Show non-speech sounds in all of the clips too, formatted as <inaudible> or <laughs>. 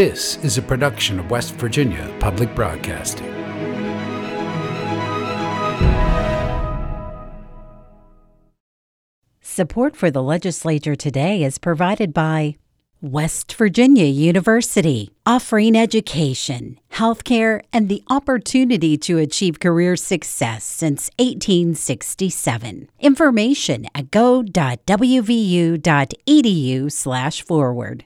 This is a production of West Virginia Public Broadcasting. Support for the legislature today is provided by West Virginia University, offering education, healthcare, and the opportunity to achieve career success since 1867. Information at go.wvu.edu/forward.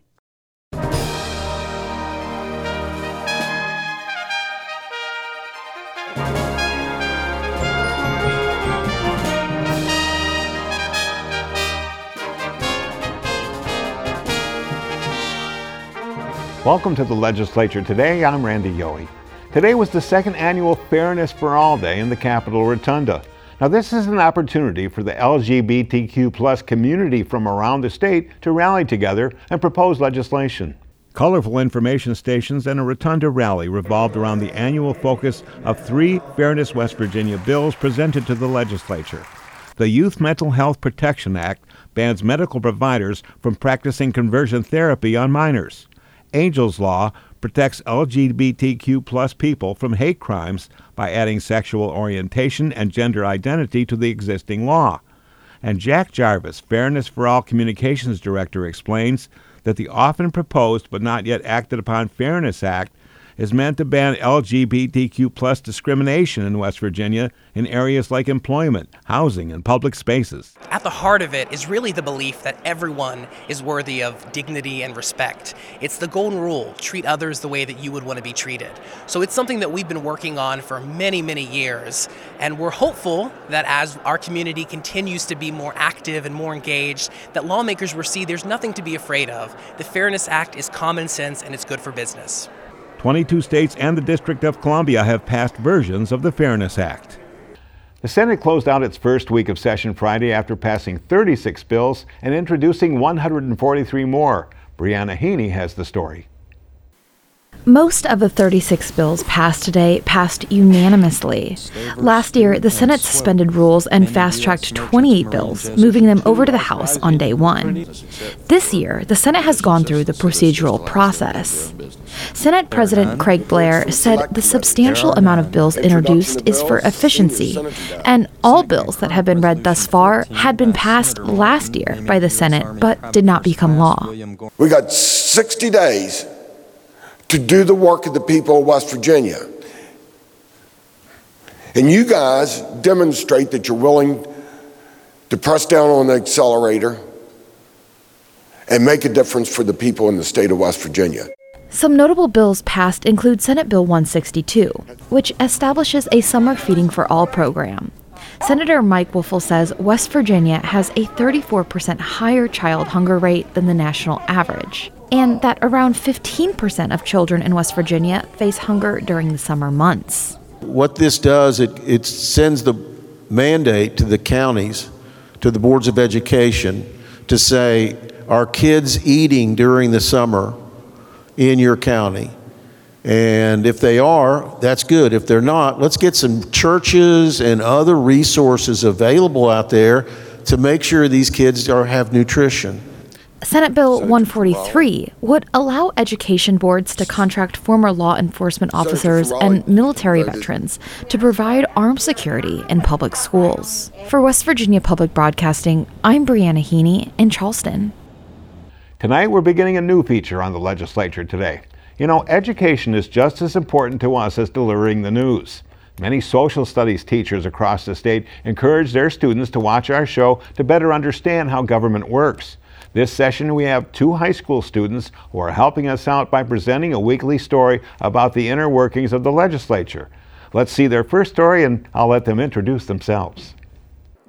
Welcome to the legislature today. I'm Randy Yohe. Today was the second annual Fairness for All Day in the Capitol Rotunda. Now, this is an opportunity for the LGBTQ plus community from around the state to rally together and propose legislation. Colorful information stations and a rotunda rally revolved around the annual focus of three Fairness West Virginia bills presented to the legislature. The Youth Mental Health Protection Act bans medical providers from practicing conversion therapy on minors. Angel's Law protects LGBTQ plus people from hate crimes by adding sexual orientation and gender identity to the existing law. And Jack Jarvis, Fairness for All Communications Director, explains that the often proposed but not yet acted upon Fairness Act is meant to ban LGBTQ plus discrimination in West Virginia in areas like employment, housing, and public spaces. At the heart of it is really the belief that everyone is worthy of dignity and respect. It's the golden rule treat others the way that you would want to be treated. So it's something that we've been working on for many, many years. And we're hopeful that as our community continues to be more active and more engaged, that lawmakers will see there's nothing to be afraid of. The Fairness Act is common sense and it's good for business. 22 states and the District of Columbia have passed versions of the Fairness Act. The Senate closed out its first week of session Friday after passing 36 bills and introducing 143 more. Briana Heaney has the story. Most of the 36 bills passed today passed unanimously. Last year, the Senate suspended rules and fast tracked 28 bills, moving them over to the House on day one. This year, the Senate has gone through the procedural process. Senate President Craig Blair said the substantial amount of bills introduced is for efficiency, and all bills that have been read thus far had been passed last year by the Senate but did not become law. We got 60 days to do the work of the people of West Virginia. And you guys demonstrate that you're willing to press down on the accelerator and make a difference for the people in the state of West Virginia. Some notable bills passed include Senate Bill 162, which establishes a summer feeding for all program. Senator Mike Woelfel says West Virginia has a 34% higher child hunger rate than the national average, and that around 15% of children in West Virginia face hunger during the summer months. What this does, it, it sends the mandate to the counties, to the boards of education, to say, are kids eating during the summer in your county? And if they are, that's good. If they're not, let's get some churches and other resources available out there to make sure these kids are, have nutrition. Senate Bill 143 would allow education boards to contract former law enforcement officers and military veterans to provide armed security in public schools. For West Virginia Public Broadcasting, I'm Briana Heaney in Charleston. Tonight, we're beginning a new feature on the legislature today. You know, education is just as important to us as delivering the news. Many social studies teachers across the state encourage their students to watch our show to better understand how government works. This session, we have two high school students who are helping us out by presenting a weekly story about the inner workings of the legislature. Let's see their first story, and I'll let them introduce themselves.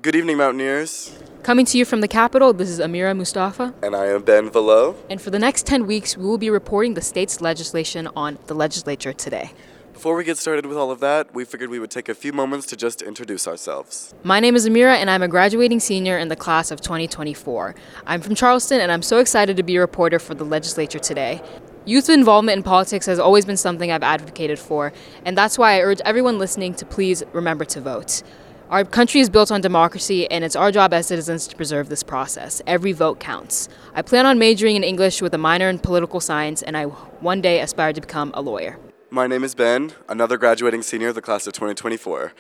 Good evening, Mountaineers. Coming to you from the Capitol, this is Amira Mustafa. And I am Ben Velo. And for the next 10 weeks, we will be reporting the state's legislation on the legislature today. Before we get started with all of that, we figured we would take a few moments to just introduce ourselves. My name is Amira, and I'm a graduating senior in the class of 2024. I'm from Charleston, and I'm so excited to be a reporter for the legislature today. Youth involvement in politics has always been something I've advocated for, and that's why I urge everyone listening to please remember to vote. Our country is built on democracy, and it's our job as citizens to preserve this process. Every vote counts. I plan on majoring in English with a minor in political science, and I one day aspire to become a lawyer. My name is Ben, another graduating senior of the class of 2024.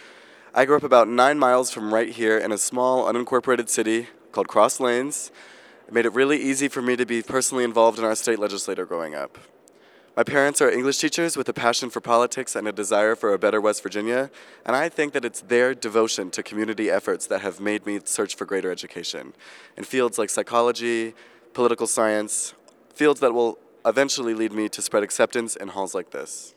I grew up about nine miles from right here in a small, unincorporated city called Cross Lanes. It made it really easy for me to be personally involved in our state legislature growing up. My parents are English teachers with a passion for politics and a desire for a better West Virginia, and I think that it's their devotion to community efforts that have made me search for greater education in fields like psychology, political science, fields that will eventually lead me to spread acceptance in halls like this.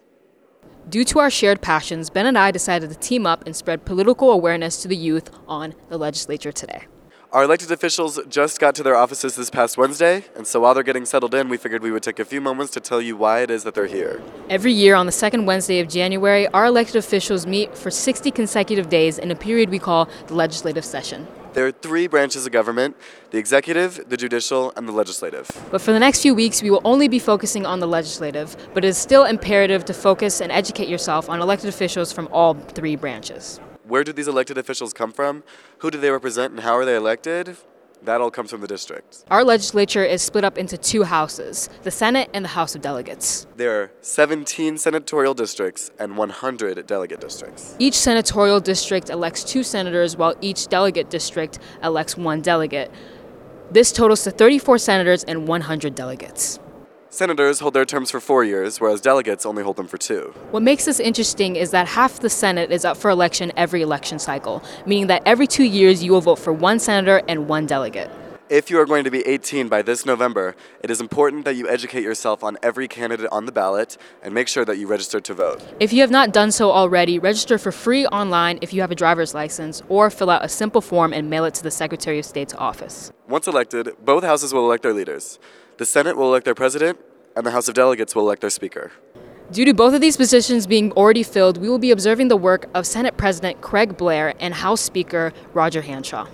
Due to our shared passions, Ben and I decided to team up and spread political awareness to the youth on the legislature today. Our elected officials just got to their offices this past Wednesday, and so while they're getting settled in, we figured we would take a few moments to tell you why it is that they're here. Every year on the second Wednesday of January, our elected officials meet for 60 consecutive days in a period we call the legislative session. There are three branches of government the executive, the judicial, and the legislative. But for the next few weeks, we will only be focusing on the legislative, but it is still imperative to focus and educate yourself on elected officials from all three branches. Where do these elected officials come from? Who do they represent and how are they elected? That all comes from the district. Our legislature is split up into two houses the Senate and the House of Delegates. There are 17 senatorial districts and 100 delegate districts. Each senatorial district elects two senators, while each delegate district elects one delegate. This totals to 34 senators and 100 delegates. Senators hold their terms for four years, whereas delegates only hold them for two. What makes this interesting is that half the Senate is up for election every election cycle, meaning that every two years you will vote for one senator and one delegate. If you are going to be 18 by this November, it is important that you educate yourself on every candidate on the ballot and make sure that you register to vote. If you have not done so already, register for free online if you have a driver's license or fill out a simple form and mail it to the Secretary of State's office. Once elected, both houses will elect their leaders. The Senate will elect their president, and the House of Delegates will elect their speaker. Due to both of these positions being already filled, we will be observing the work of Senate President Craig Blair and House Speaker Roger Hanshaw.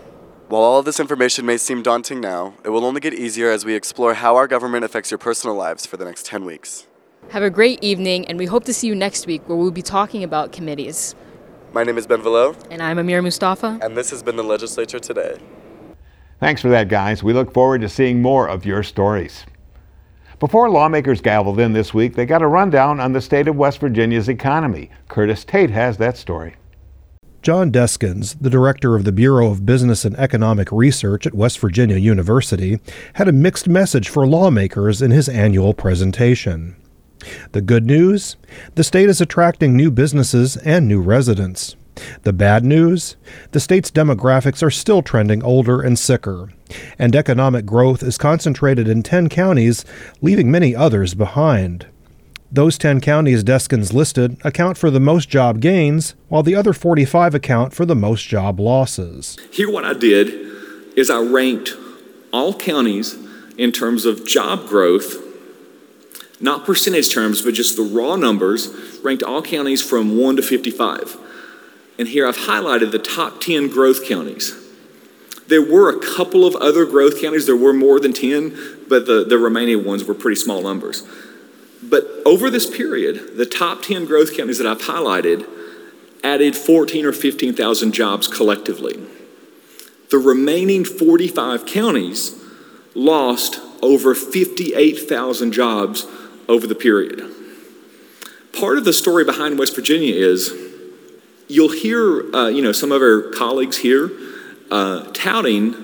While all of this information may seem daunting now, it will only get easier as we explore how our government affects your personal lives for the next 10 weeks. Have a great evening, and we hope to see you next week where we'll be talking about committees. My name is Ben Velo. And I'm Amir Mustafa. And this has been the Legislature Today. Thanks for that, guys. We look forward to seeing more of your stories. Before lawmakers gavelled in this week, they got a rundown on the state of West Virginia's economy. Curtis Tate has that story. John Deskins, the director of the Bureau of Business and Economic Research at West Virginia University, had a mixed message for lawmakers in his annual presentation. The good news? The state is attracting new businesses and new residents. The bad news? The state's demographics are still trending older and sicker, and economic growth is concentrated in 10 counties, leaving many others behind. Those 10 counties Deskins listed account for the most job gains, while the other 45 account for the most job losses. Here, what I did is I ranked all counties in terms of job growth, not percentage terms, but just the raw numbers, ranked all counties from 1 to 55. And here I've highlighted the top 10 growth counties. There were a couple of other growth counties, there were more than 10, but the, the remaining ones were pretty small numbers. But over this period, the top 10 growth counties that I've highlighted added 14 or 15,000 jobs collectively. The remaining 45 counties lost over 58,000 jobs over the period. Part of the story behind West Virginia is you'll hear, uh, you know, some of our colleagues here uh, touting,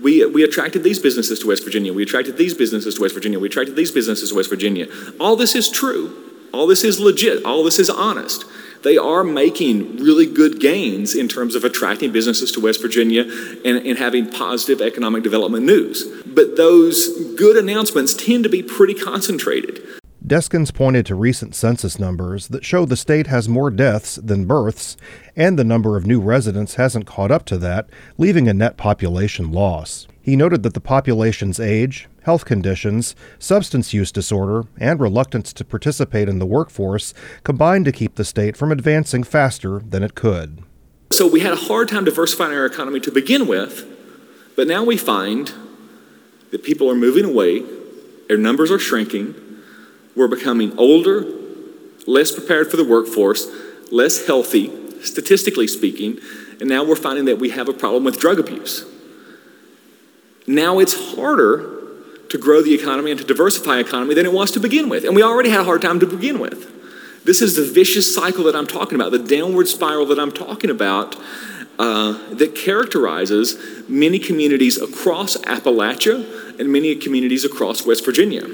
we, we attracted these businesses to West Virginia, we attracted these businesses to West Virginia, we attracted these businesses to West Virginia. All this is true. All this is legit. All this is honest. They are making really good gains in terms of attracting businesses to West Virginia and, and having positive economic development news. But those good announcements tend to be pretty concentrated. Deskins pointed to recent census numbers that show the state has more deaths than births, and the number of new residents hasn't caught up to that, leaving a net population loss. He noted that the population's age, health conditions, substance use disorder, and reluctance to participate in the workforce combined to keep the state from advancing faster than it could. So we had a hard time diversifying our economy to begin with, but now we find that people are moving away, our numbers are shrinking, we're becoming older, less prepared for the workforce, less healthy, statistically speaking, And now we're finding that we have a problem with drug abuse. Now it's harder to grow the economy and to diversify economy than it was to begin with. And we already had a hard time to begin with. This is the vicious cycle that I'm talking about, the downward spiral that I'm talking about uh, that characterizes many communities across Appalachia and many communities across West Virginia.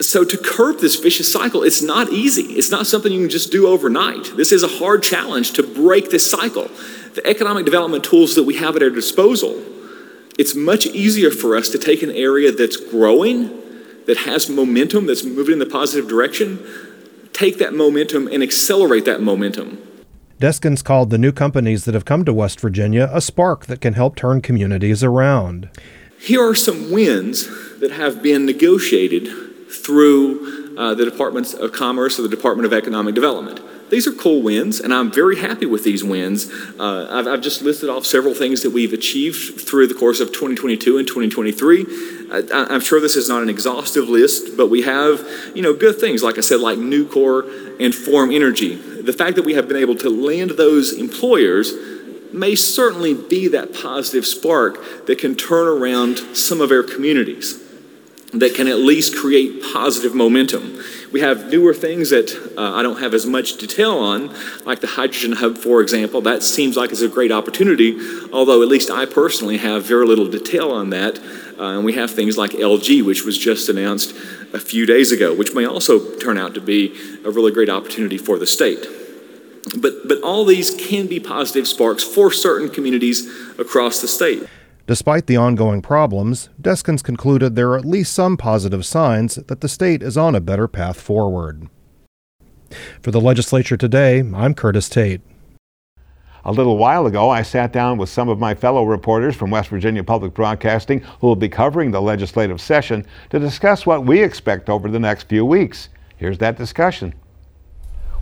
So, to curb this vicious cycle, it's not easy. It's not something you can just do overnight. This is a hard challenge to break this cycle. The economic development tools that we have at our disposal, it's much easier for us to take an area that's growing, that has momentum, that's moving in the positive direction, take that momentum and accelerate that momentum. Deskins called the new companies that have come to West Virginia a spark that can help turn communities around. Here are some wins that have been negotiated through uh, the Departments of Commerce or the Department of Economic Development. These are cool wins, and I'm very happy with these wins. Uh, I've, I've, just listed off several things that we've achieved through the course of 2022 and 2023. I, I'm sure this is not an exhaustive list, but we have, you know, good things, like I said, like Nucor and Form Energy. The fact that we have been able to land those employers may certainly be that positive spark that can turn around some of our communities that can at least create positive momentum. We have newer things that uh, I don't have as much detail on, like the Hydrogen Hub, for example. That seems like it's a great opportunity, although at least I personally have very little detail on that. Uh, and we have things like LG, which was just announced a few days ago, which may also turn out to be a really great opportunity for the state. But, but all these can be positive sparks for certain communities across the state. Despite the ongoing problems, Deskins concluded there are at least some positive signs that the state is on a better path forward. For the legislature today, I'm Curtis Tate. A little while ago, I sat down with some of my fellow reporters from West Virginia Public Broadcasting who will be covering the legislative session to discuss what we expect over the next few weeks. Here's that discussion.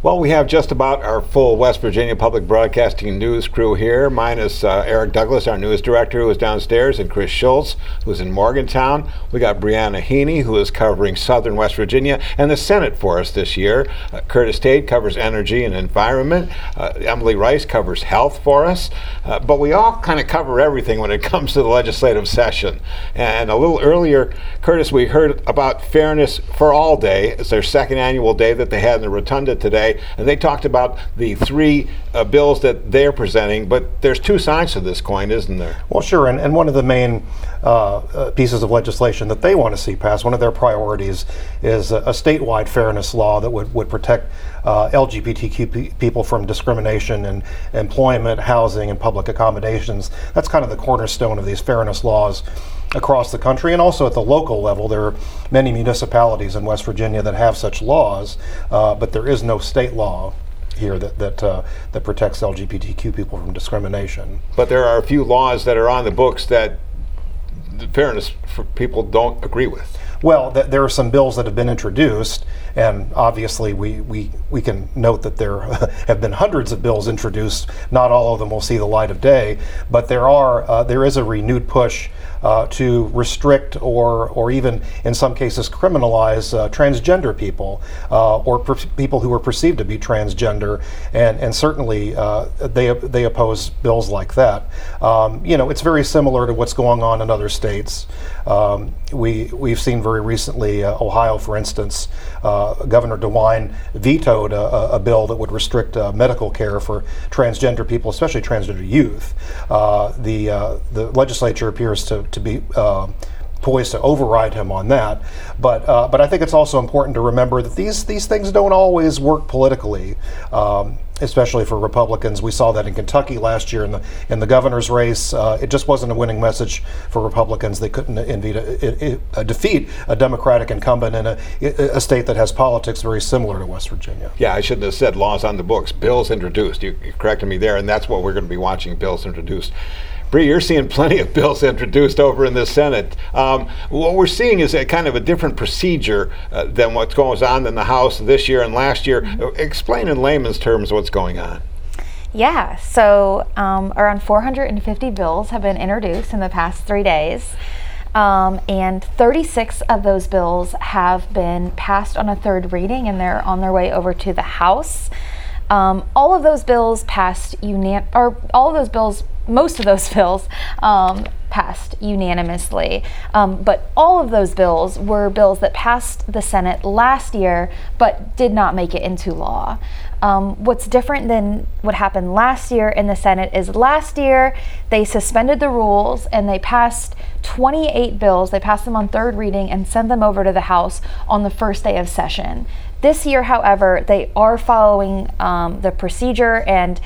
Well, we have just about our full West Virginia Public Broadcasting news crew here, minus uh, Eric Douglas, our news director, who is downstairs, and Chris Schultz, who's in Morgantown. We got Briana Heaney, who is covering southern West Virginia and the Senate for us this year. Uh, Curtis Tate covers energy and environment. Uh, Emily Rice covers health for us. Uh, but we all kind of cover everything when it <laughs> comes to the legislative session. And a little earlier, Curtis, we heard about Fairness for All Day. It's their second annual day that they had in the Rotunda today and they talked about the three uh, bills that they're presenting. But there's two sides to this coin, isn't there? Well, sure. And, and one of the main uh, uh, pieces of legislation that they want to see passed, one of their priorities, is a, a statewide fairness law that would, would protect uh, LGBTQ p- people from discrimination in employment, housing, and public accommodations. That's kind of the cornerstone of these fairness laws across the country and also at the local level. There are many municipalities in West Virginia that have such laws, uh, but there is no state law here that that uh, that protects LGBTQ people from discrimination. But there are a few laws that are on the books that fairness for people don't agree with. Well, th- there are some bills that have been introduced, and obviously we, we, we can note that there <laughs> have been hundreds of bills introduced. Not all of them will see the light of day, but there are uh, there is a renewed push uh, to restrict or, or even in some cases criminalize uh, transgender people uh, or per- people who are perceived to be transgender, and, and certainly uh, they, they oppose bills like that. Um, you know, it's very similar to what's going on in other states. Um, we, we've seen very recently, uh, Ohio, for instance, uh, Governor DeWine vetoed a, a, bill that would restrict medical care for transgender people, especially transgender youth. the, the legislature appears to, to be uh, poised to override him on that. But uh, but I think it's also important to remember that these these things don't always work politically. Um, especially for Republicans, we saw that in Kentucky last year in the in the governor's race. Uh, it just wasn't a winning message for Republicans. They couldn't a, a defeat a Democratic incumbent in a, a, state that has politics very similar to West Virginia. Yeah, I shouldn't have said laws on the books. Bills introduced. You corrected me there, and that's what we're going to be watching. Bills introduced. Bree, you're seeing plenty of bills introduced over in the Senate. Um, what we're seeing is a kind of a different procedure uh, than what goes on in the House this year and last year. Mm-hmm. Explain in layman's terms what's going on. Yeah, so um, around 450 bills have been introduced in the past three days. Um, and 36 of those bills have been passed on a third reading and they're on their way over to the House. Um, all of those bills passed unan- or all of those bills, most of those <laughs> bills um, passed unanimously. Um, but all of those bills were bills that passed the Senate last year but did not make it into law. Um, what's different than what happened last year in the Senate is last year they suspended the rules and they passed 28 bills. They passed them on third reading and sent them over to the House on the first day of session. This year, however, they are following um, the procedure and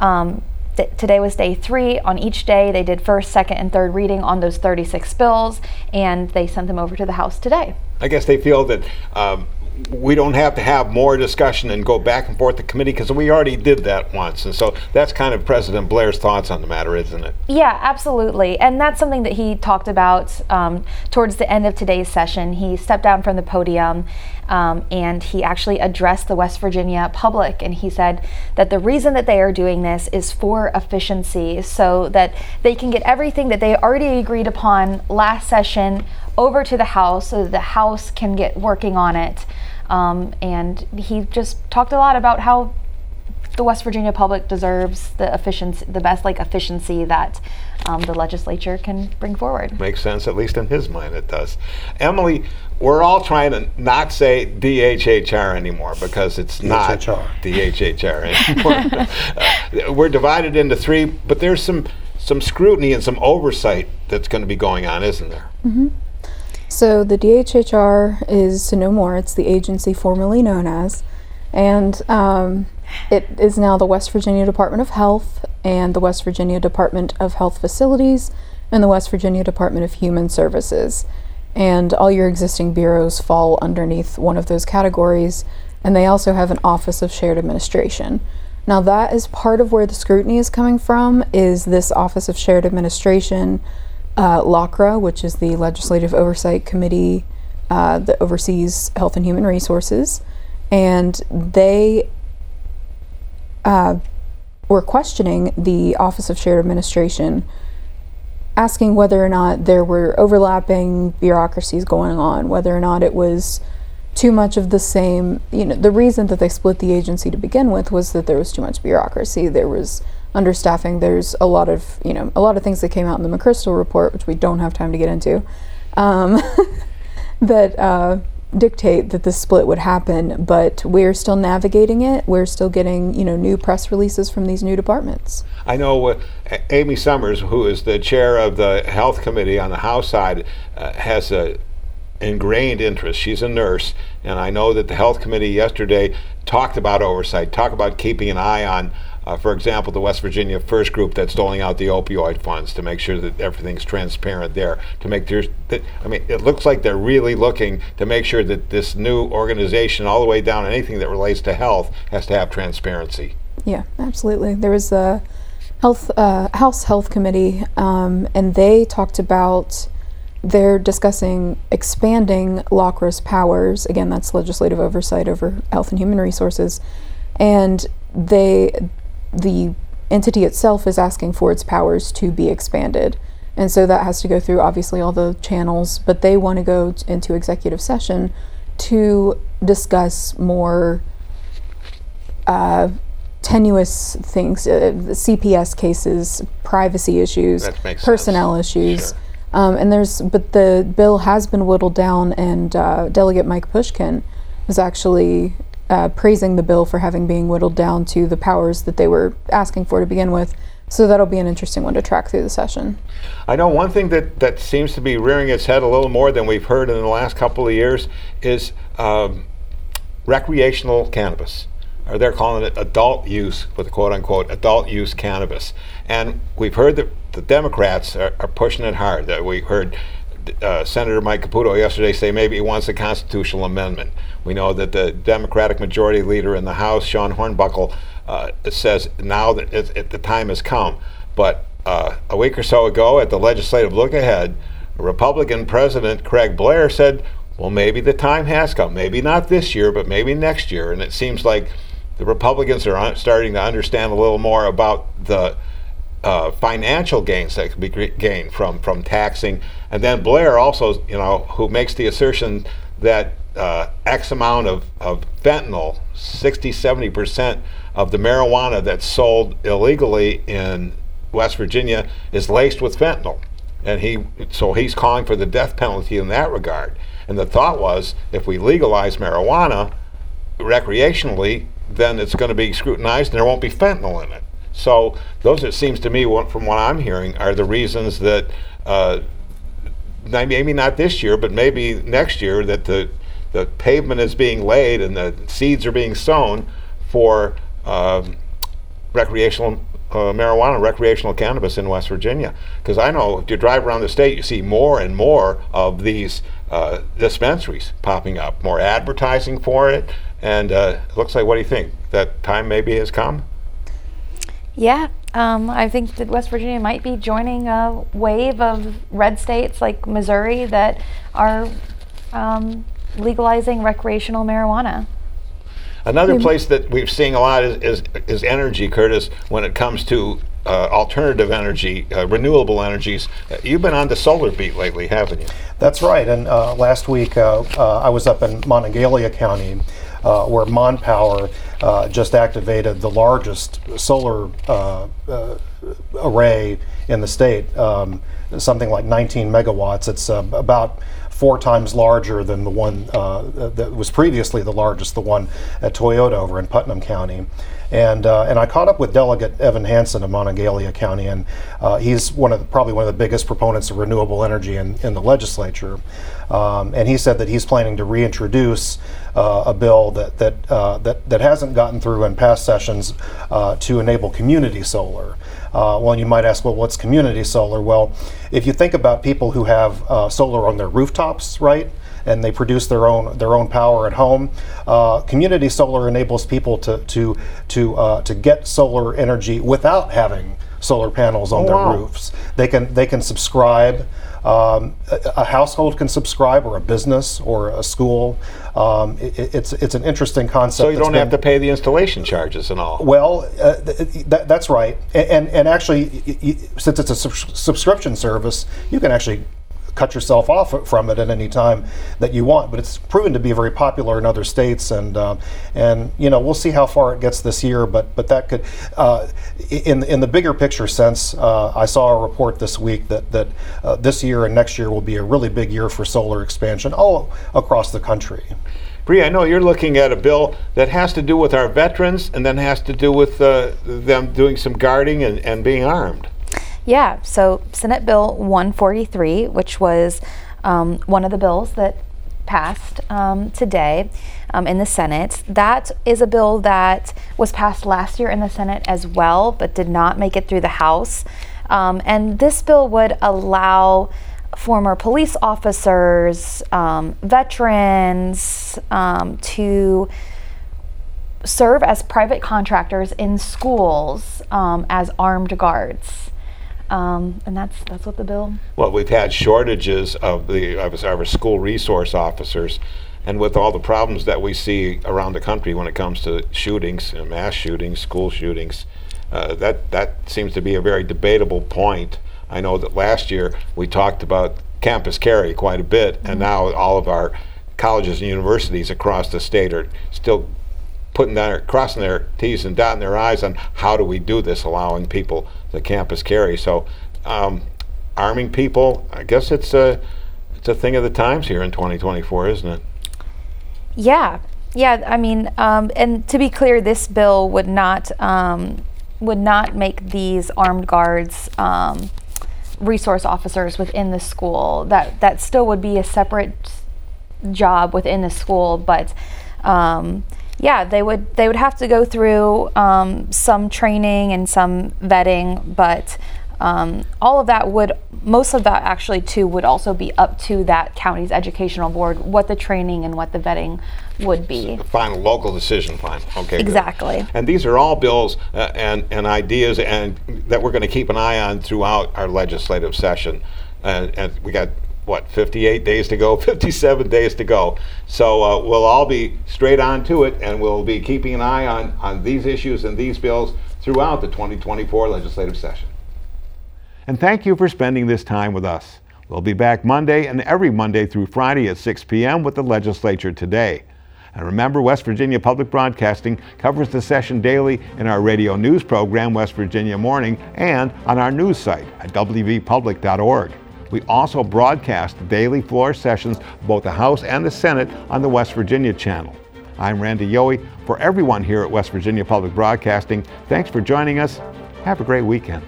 um, th- today was day three. On each day, they did first, second, and third reading on those 36 bills, and they sent them over to the House today. I guess they feel that um, we don't have to have more discussion and go back and forth the committee because we already did that once. And so that's kind of President Blair's thoughts on the matter, isn't it? Yeah, absolutely. And that's something that he talked about um, towards the end of today's session. He stepped down from the podium um, and he actually addressed the West Virginia public. And he said that the reason that they are doing this is for efficiency so that they can get everything that they already agreed upon last session over to the House so that the House can get working on it. Um, and he just talked a lot about how the West Virginia public deserves the efficiency, the best like efficiency that um, the legislature can bring forward. Makes sense, at least in his mind, it does. Emily, we're all trying to not say DHHR anymore because it's not DHHR anymore. uh, <laughs> we're divided into three, but there's some some scrutiny and some oversight that's going to be going on, isn't there? Mm-hmm. So the DHHR is to no more. It's the agency formerly known as, and um, it is now the West Virginia Department of Health and the West Virginia Department of Health Facilities and the West Virginia Department of Human Services. And all your existing bureaus fall underneath one of those categories, and they also have an Office of Shared Administration. Now that is part of where the scrutiny is coming from is this Office of Shared Administration uh, LACRA, which is the Legislative Oversight Committee uh, that oversees health and human resources, and they uh, were questioning the Office of Shared Administration, asking whether or not there were overlapping bureaucracies going on, whether or not it was too much of the same. You know, the reason that they split the agency to begin with was that there was too much bureaucracy. There was understaffing. There's a lot of you know a lot of things that came out in the McChrystal report, which we don't have time to get into, um, <laughs> that uh, dictate that this split would happen. But we're still navigating it. We're still getting you know new press releases from these new departments. I know uh, Amy Summers, who is the chair of the health committee on the House side, uh, has a ingrained interest. She's a nurse, and I know that the health committee yesterday talked about oversight, talked about keeping an eye on uh, for example, the West Virginia First Group that's doling out the opioid funds to make sure that everything's transparent there. To make there's, I mean, it looks like they're really looking to make sure that this new organization, all the way down, anything that relates to health, has to have transparency. Yeah, absolutely. There was a health uh, House Health Committee, um, and they talked about they're discussing expanding LACRA's powers. Again, that's legislative oversight over health and human resources, and they the entity itself is asking for its powers to be expanded. And so that has to go through obviously all the channels, but they want to go t- into executive session to discuss more uh, tenuous things, uh, CPS cases, privacy issues, personnel sense. issues. Sure. Um, and there's, but the bill has been whittled down, and uh, Delegate Mike Pushkin was actually uh, praising the bill for having being whittled down to the powers that they were asking for to begin with. So that'll be an interesting one to track through the session. I know one thing that, that seems to be rearing its head a little more than we've heard in the last couple of years is um, recreational cannabis. Or they're calling it adult use, with quote unquote adult use cannabis. And we've heard that the Democrats are, are pushing it hard. That we heard uh, Senator Mike Caputo yesterday say maybe he wants a constitutional amendment. We know that the Democratic Majority Leader in the House, Sean Hornbuckle, uh, says now that it, it, the time has come. But uh, a week or so ago at the legislative look ahead, Republican President Craig Blair said, well, maybe the time has come. Maybe not this year, but maybe next year. And it seems like the Republicans are starting to understand a little more about the uh, financial gains that could be gained from from taxing. And then Blair also, you know, who makes the assertion that uh, X amount of, of fentanyl, 60, 70% of the marijuana that's sold illegally in West Virginia is laced with fentanyl. And he, so he's calling for the death penalty in that regard. And the thought was if we legalize marijuana recreationally, then it's going to be scrutinized and there won't be fentanyl in it. So those, it seems to me, from what I'm hearing, are the reasons that uh, maybe not this year, but maybe next year, that the the pavement is being laid and the seeds are being sown for um, recreational uh, marijuana, recreational cannabis in West Virginia. Because I know if you drive around the state, you see more and more of these uh, dispensaries popping up, more advertising for it, and uh, it looks like. What do you think? That time maybe has come. Yeah, um, I think that West Virginia might be joining a wave of red states like Missouri that are um, legalizing recreational marijuana. Another place that we've seen a lot is, is, is energy, Curtis, when it comes to uh, alternative energy, uh, renewable energies. Uh, you've been on the solar beat lately, haven't you? That's right. And uh, last week uh, uh, I was up in Monongalia County Uh, where Mon Power uh, just activated the largest solar uh, array in the state, um, something like 19 megawatts. It's um, about four times larger than the one uh, that was previously the largest, the one at Toyota over in Putnam County. And, uh, and I caught up with Delegate Evan Hansen of Monongalia County, and uh, he's one of the, probably one of the biggest proponents of renewable energy in, in the legislature. Um, and he said that he's planning to reintroduce uh, a bill that that, uh, that that hasn't gotten through in past sessions uh, to enable community solar. Uh, well, you might ask, well, what's community solar? Well, if you think about people who have uh, solar on their rooftops, right? And they produce their own their own power at home. Uh, community solar enables people to to to uh, to get solar energy without having solar panels on oh, their wow. roofs. They can they can subscribe. Um, a, a, household can subscribe, or a business, or a school. Um, it, it's it's an interesting concept. So you don't have to pay the installation charges and all. Well, uh, th- th- that's right. And, and, and actually, y- y- since it's a sub- subscription service, you can actually cut yourself off from it at any time that you want. But it's proven to be very popular in other states, and uh, and you know we'll see how far it gets this year. But but that could, uh, in in the bigger picture sense, uh, I saw a report this week that that uh, this year and next year will be a really big year for solar expansion all across the country. Bree, I know you're looking at a bill that has to do with our veterans and then has to do with uh, them doing some guarding and, and being armed. Yeah, so Senate Bill 143, which was um, one of the bills that passed um, today um, in the Senate, that is a bill that was passed last year in the Senate as well, but did not make it through the House. Um, and this bill would allow former police officers, um, veterans um, to serve as private contractors in schools as armed guards. Um, and that's that's what the bill. Well, we've had shortages of the of our school resource officers, and with all the problems that we see around the country when it comes to shootings, mass shootings, school shootings, uh, that that seems to be a very debatable point. I know that last year we talked about campus carry quite a bit, mm-hmm. and now all of our colleges and universities across the state are still putting their crossing their T's and dotting their I's on how do we do this, allowing people the campus carry. So, um, arming people, I guess it's a it's a thing of the times here in 2024, isn't it? Yeah, yeah. I mean, um, and to be clear, this bill would not um, would not make these armed guards um, resource officers within the school. That that still would be a separate job within the school, but um, yeah, they would they would have to go through um, some training and some vetting, but um, all of that would most of that actually too would also be up to that county's educational board what the training and what the vetting would be. Final local decision, fine. Okay. Exactly. Good. And these are all bills uh, and and ideas and that we're going to keep an eye on throughout our legislative session. And, and we got what 58 days to go <laughs> 57 days to go so uh, we'll all be straight on to it and we'll be keeping an eye on on these issues and these bills throughout the 2024 legislative session and thank you for spending this time with us We'll be back Monday and every Monday through Friday at 6 p.m. with the legislature today. And remember, West Virginia Public Broadcasting covers the session daily in our radio news program, West Virginia Morning, and on our news site at wvpublic.org. We also broadcast daily floor sessions, both the House and the Senate, on the West Virginia channel. I'm Randy Yohe. For everyone here at West Virginia Public Broadcasting, thanks for joining us. Have a great weekend.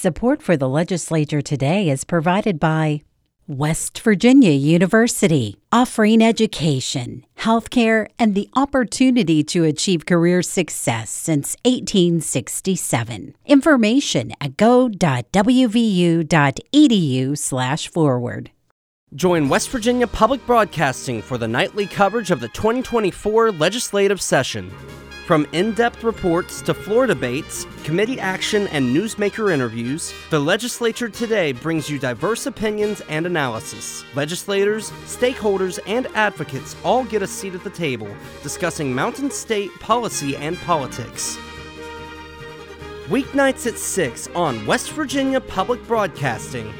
Support for the legislature today is provided by West Virginia University, offering education, healthcare, and the opportunity to achieve career success since 1867. Information at go.wvu.edu/forward. Join West Virginia Public Broadcasting for the nightly coverage of the 2024 legislative session. From in depth reports to floor debates, committee action, and newsmaker interviews, the legislature today brings you diverse opinions and analysis. Legislators, stakeholders, and advocates all get a seat at the table discussing Mountain State policy and politics. Weeknights at 6 on West Virginia Public Broadcasting.